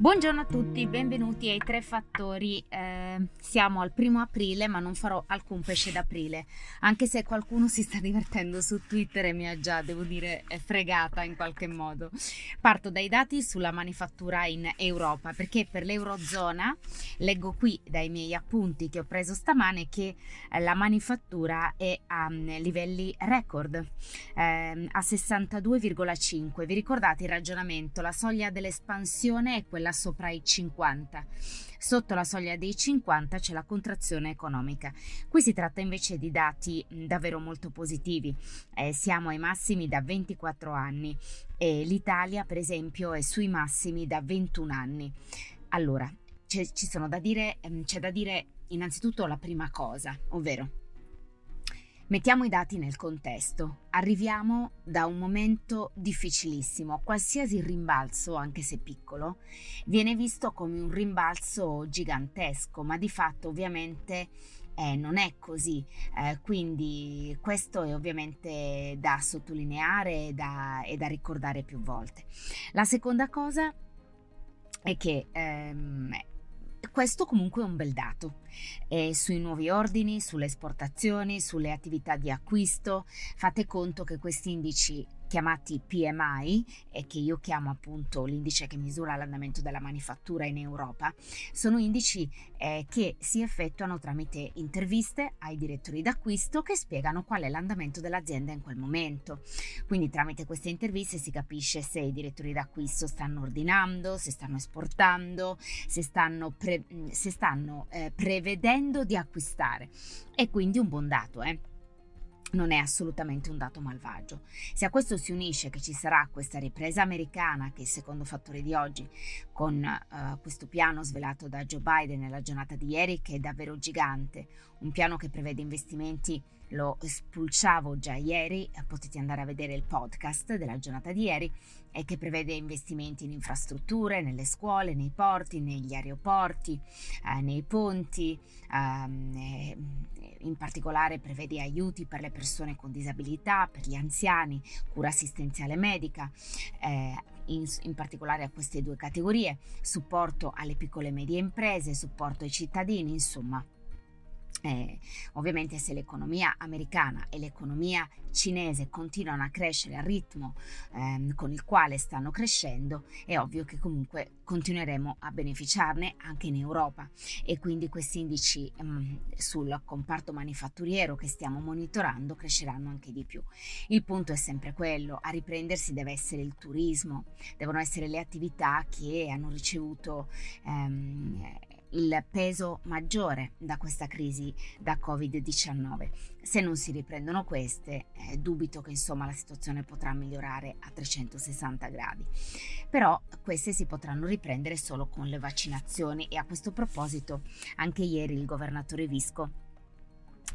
Buongiorno a tutti, benvenuti ai Tre Fattori. Eh, siamo al primo aprile, ma non farò alcun pesce d'aprile, anche se qualcuno si sta divertendo su Twitter e mi ha già, devo dire, fregata in qualche modo. Parto dai dati sulla manifattura in Europa, perché per l'Eurozona, leggo qui dai miei appunti che ho preso stamane, che eh, la manifattura è a um, livelli record, eh, a 62,5. Vi ricordate il ragionamento? La soglia dell'espansione è quella quella sopra i 50. Sotto la soglia dei 50 c'è la contrazione economica. Qui si tratta invece di dati davvero molto positivi. Eh, siamo ai massimi da 24 anni e l'Italia, per esempio, è sui massimi da 21 anni. Allora, c'è, da dire, c'è da dire innanzitutto la prima cosa, ovvero Mettiamo i dati nel contesto. Arriviamo da un momento difficilissimo. Qualsiasi rimbalzo, anche se piccolo, viene visto come un rimbalzo gigantesco, ma di fatto ovviamente eh, non è così. Eh, quindi questo è ovviamente da sottolineare e da, e da, ricordare più volte. La seconda cosa è che ehm, questo comunque è un bel dato. E sui nuovi ordini, sulle esportazioni, sulle attività di acquisto, fate conto che questi indici chiamati PMI e che io chiamo appunto l'indice che misura l'andamento della manifattura in Europa, sono indici eh, che si effettuano tramite interviste ai direttori d'acquisto che spiegano qual è l'andamento dell'azienda in quel momento. Quindi tramite queste interviste si capisce se i direttori d'acquisto stanno ordinando, se stanno esportando, se stanno, pre- se stanno eh, prevedendo di acquistare. È quindi un buon dato, eh? Non è assolutamente un dato malvagio. Se a questo si unisce che ci sarà questa ripresa americana, che secondo fattore di oggi, con uh, questo piano svelato da Joe Biden nella giornata di ieri, che è davvero gigante, un piano che prevede investimenti lo spulciavo già ieri, potete andare a vedere il podcast della giornata di ieri, e che prevede investimenti in infrastrutture, nelle scuole, nei porti, negli aeroporti, eh, nei ponti, ehm, eh, in particolare prevede aiuti per le persone con disabilità, per gli anziani, cura assistenziale medica, eh, in, in, particolare a queste due categorie, supporto alle piccole e medie imprese, supporto ai cittadini, insomma eh, ovviamente se l'economia americana e l'economia cinese continuano a crescere al ritmo ehm, con il quale stanno crescendo, è ovvio che comunque continueremo a beneficiarne anche in Europa e quindi questi indici ehm, sul comparto manifatturiero che stiamo monitorando cresceranno anche di più. Il punto è sempre quello, a riprendersi deve essere il turismo, devono essere le attività che hanno ricevuto ehm, il peso maggiore da questa crisi da Covid-19. Se non si riprendono queste, eh, dubito che insomma la situazione potrà migliorare a 360 gradi. Però queste si potranno riprendere solo con le vaccinazioni e a questo proposito anche ieri il governatore Visco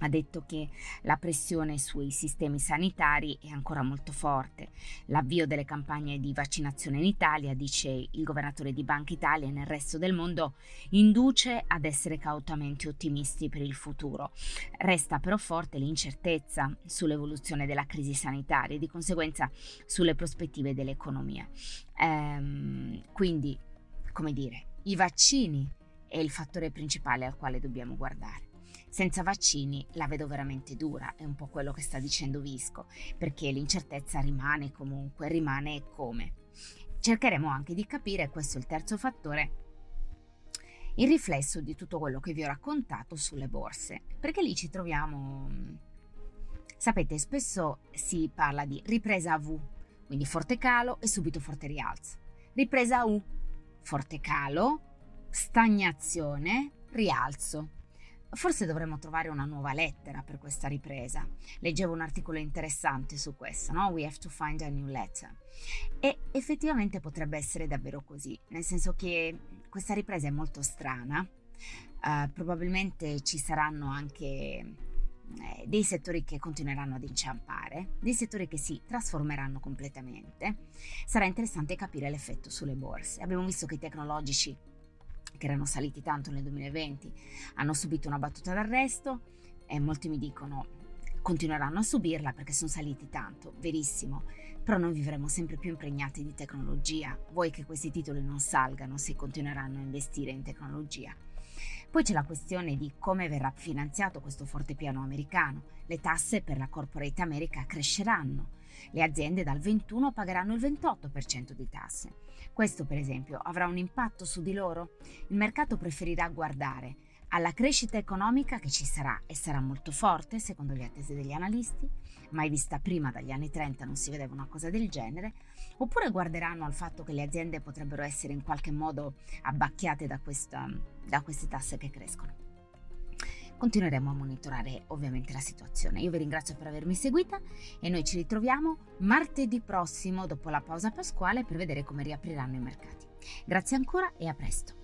ha detto che la pressione sui sistemi sanitari è ancora molto forte. L'avvio delle campagne di vaccinazione in Italia, dice il governatore di Banca Italia e nel resto del mondo, induce ad essere cautamente ottimisti per il futuro. Resta però forte l'incertezza sull'evoluzione della crisi sanitaria e di conseguenza sulle prospettive dell'economia. Ehm, quindi, come dire, i vaccini è il fattore principale al quale dobbiamo guardare. Senza vaccini la vedo veramente dura, è un po' quello che sta dicendo Visco, perché l'incertezza rimane comunque, rimane come. Cercheremo anche di capire, questo è il terzo fattore, il riflesso di tutto quello che vi ho raccontato sulle borse, perché lì ci troviamo... Sapete, spesso si parla di ripresa a V, quindi forte calo e subito forte rialzo. Ripresa U, forte calo, stagnazione, rialzo. Forse dovremmo trovare una nuova lettera per questa ripresa. Leggevo un articolo interessante su questo, no? We have to find a new letter. E effettivamente potrebbe essere davvero così, nel senso che questa ripresa è molto strana. Uh, probabilmente ci saranno anche eh, dei settori che continueranno ad inciampare, dei settori che si trasformeranno completamente. Sarà interessante capire l'effetto sulle borse. Abbiamo visto che i tecnologici che erano saliti tanto nel 2020, hanno subito una battuta d'arresto e molti mi dicono continueranno a subirla perché sono saliti tanto, verissimo, però noi vivremo sempre più impregnati di tecnologia, vuoi che questi titoli non salgano se continueranno a investire in tecnologia. Poi c'è la questione di come verrà finanziato questo forte piano americano. Le tasse per la corporate America cresceranno. Le aziende dal 21 pagheranno il 28% di tasse. Questo, per esempio, avrà un impatto su di loro? Il mercato preferirà guardare alla crescita economica che ci sarà e sarà molto forte, secondo le attese degli analisti, mai vista prima dagli anni 30 non si vedeva una cosa del genere, oppure guarderanno al fatto che le aziende potrebbero essere in qualche modo abbacchiate da, questa, da queste tasse che crescono. Continueremo a monitorare ovviamente la situazione. Io vi ringrazio per avermi seguita e noi ci ritroviamo martedì prossimo dopo la pausa pasquale per vedere come riapriranno i mercati. Grazie ancora e a presto.